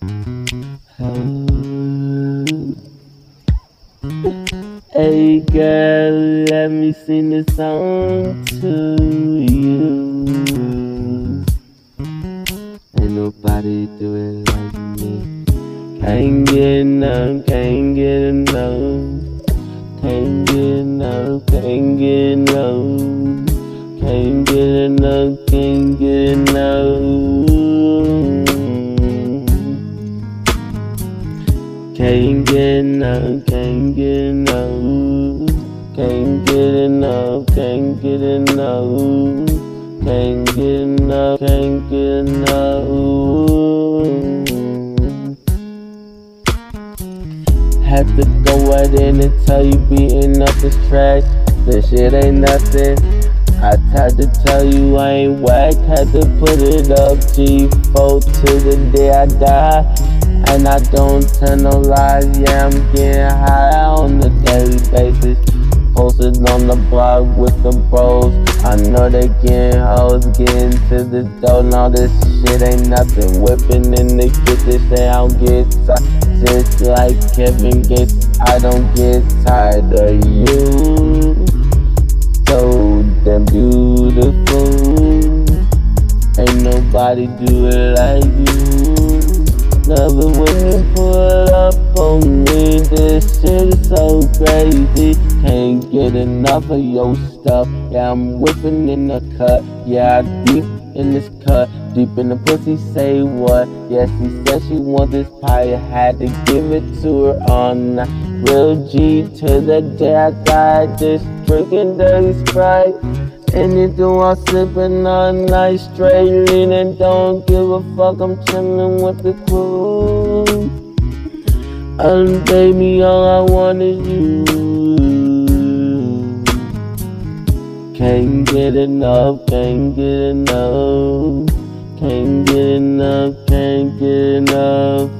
Hey girl, let me sing this song to you. Ain't nobody do it like me. Can't get enough, can't get enough. Can't get enough, can't get enough. Can't get enough, can't get enough. Can't get enough, can't get enough. Can't get enough, can't get enough. Had to go out in and tell you beating up this track. This shit ain't nothing. I tried to tell you I ain't whack, had to put it up G4 to the day I die. And I don't tell no lies, yeah, I'm getting high on a daily basis. Posted on the blog with the bros. I know they getting hoes, getting to the dough. Now this shit ain't nothing. Whipping in the kitchen, say I don't get tired. Just like Kevin Gates, I don't get tired of you. So damn beautiful. Ain't nobody do it like you. Crazy. Can't get enough of your stuff. Yeah, I'm whipping in the cut. Yeah, I deep in this cut. Deep in the pussy, say what? Yeah, she said she want this pie. I had to give it to her on night. Real G to the day I die. Just drinking dirty Sprite. Anything while sipping all night straight leaning, don't give a fuck. I'm chillin' with the crew. And baby, all I want is you. Can't get enough, can't get enough. Can't get enough, can't get enough.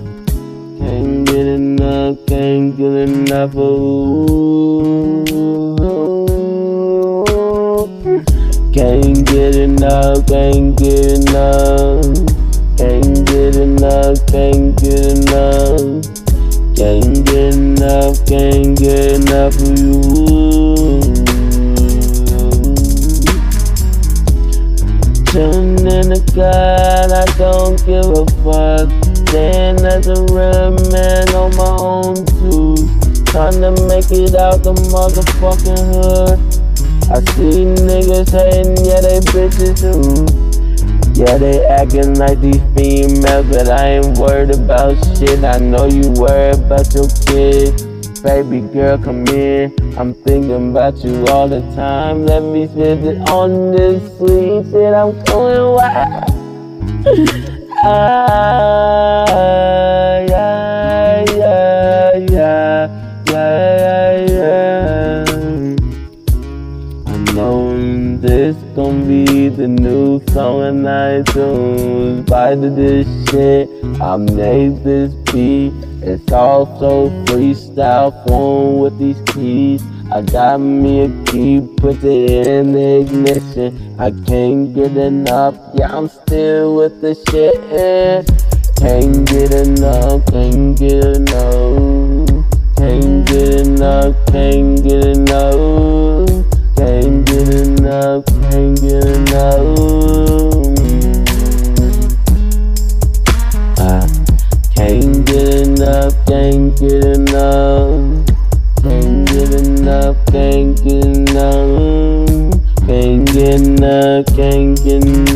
Can't get enough, can't get enough. Ooh. Can't get enough, can't get enough. Can't get enough of you. Chillin' in the God, I don't give a fuck. Staying as a real man on my own too. Trying to make it out the motherfucking hood. I see niggas hating, yeah, they bitches too. Yeah, they acting like these females, but I ain't worried about shit. I know you worried about your kids. Baby girl, come here. I'm thinking about you all the time. Let me spend it on this sweet shit. I'm going wild. ah, This gon' be the new song on iTunes. By the this shit, I made this beat. It's also freestyle form with these keys. I got me a key, put it in the ignition. I can't get enough, yeah, I'm still with the shit. Can't get enough, can't get enough. Can't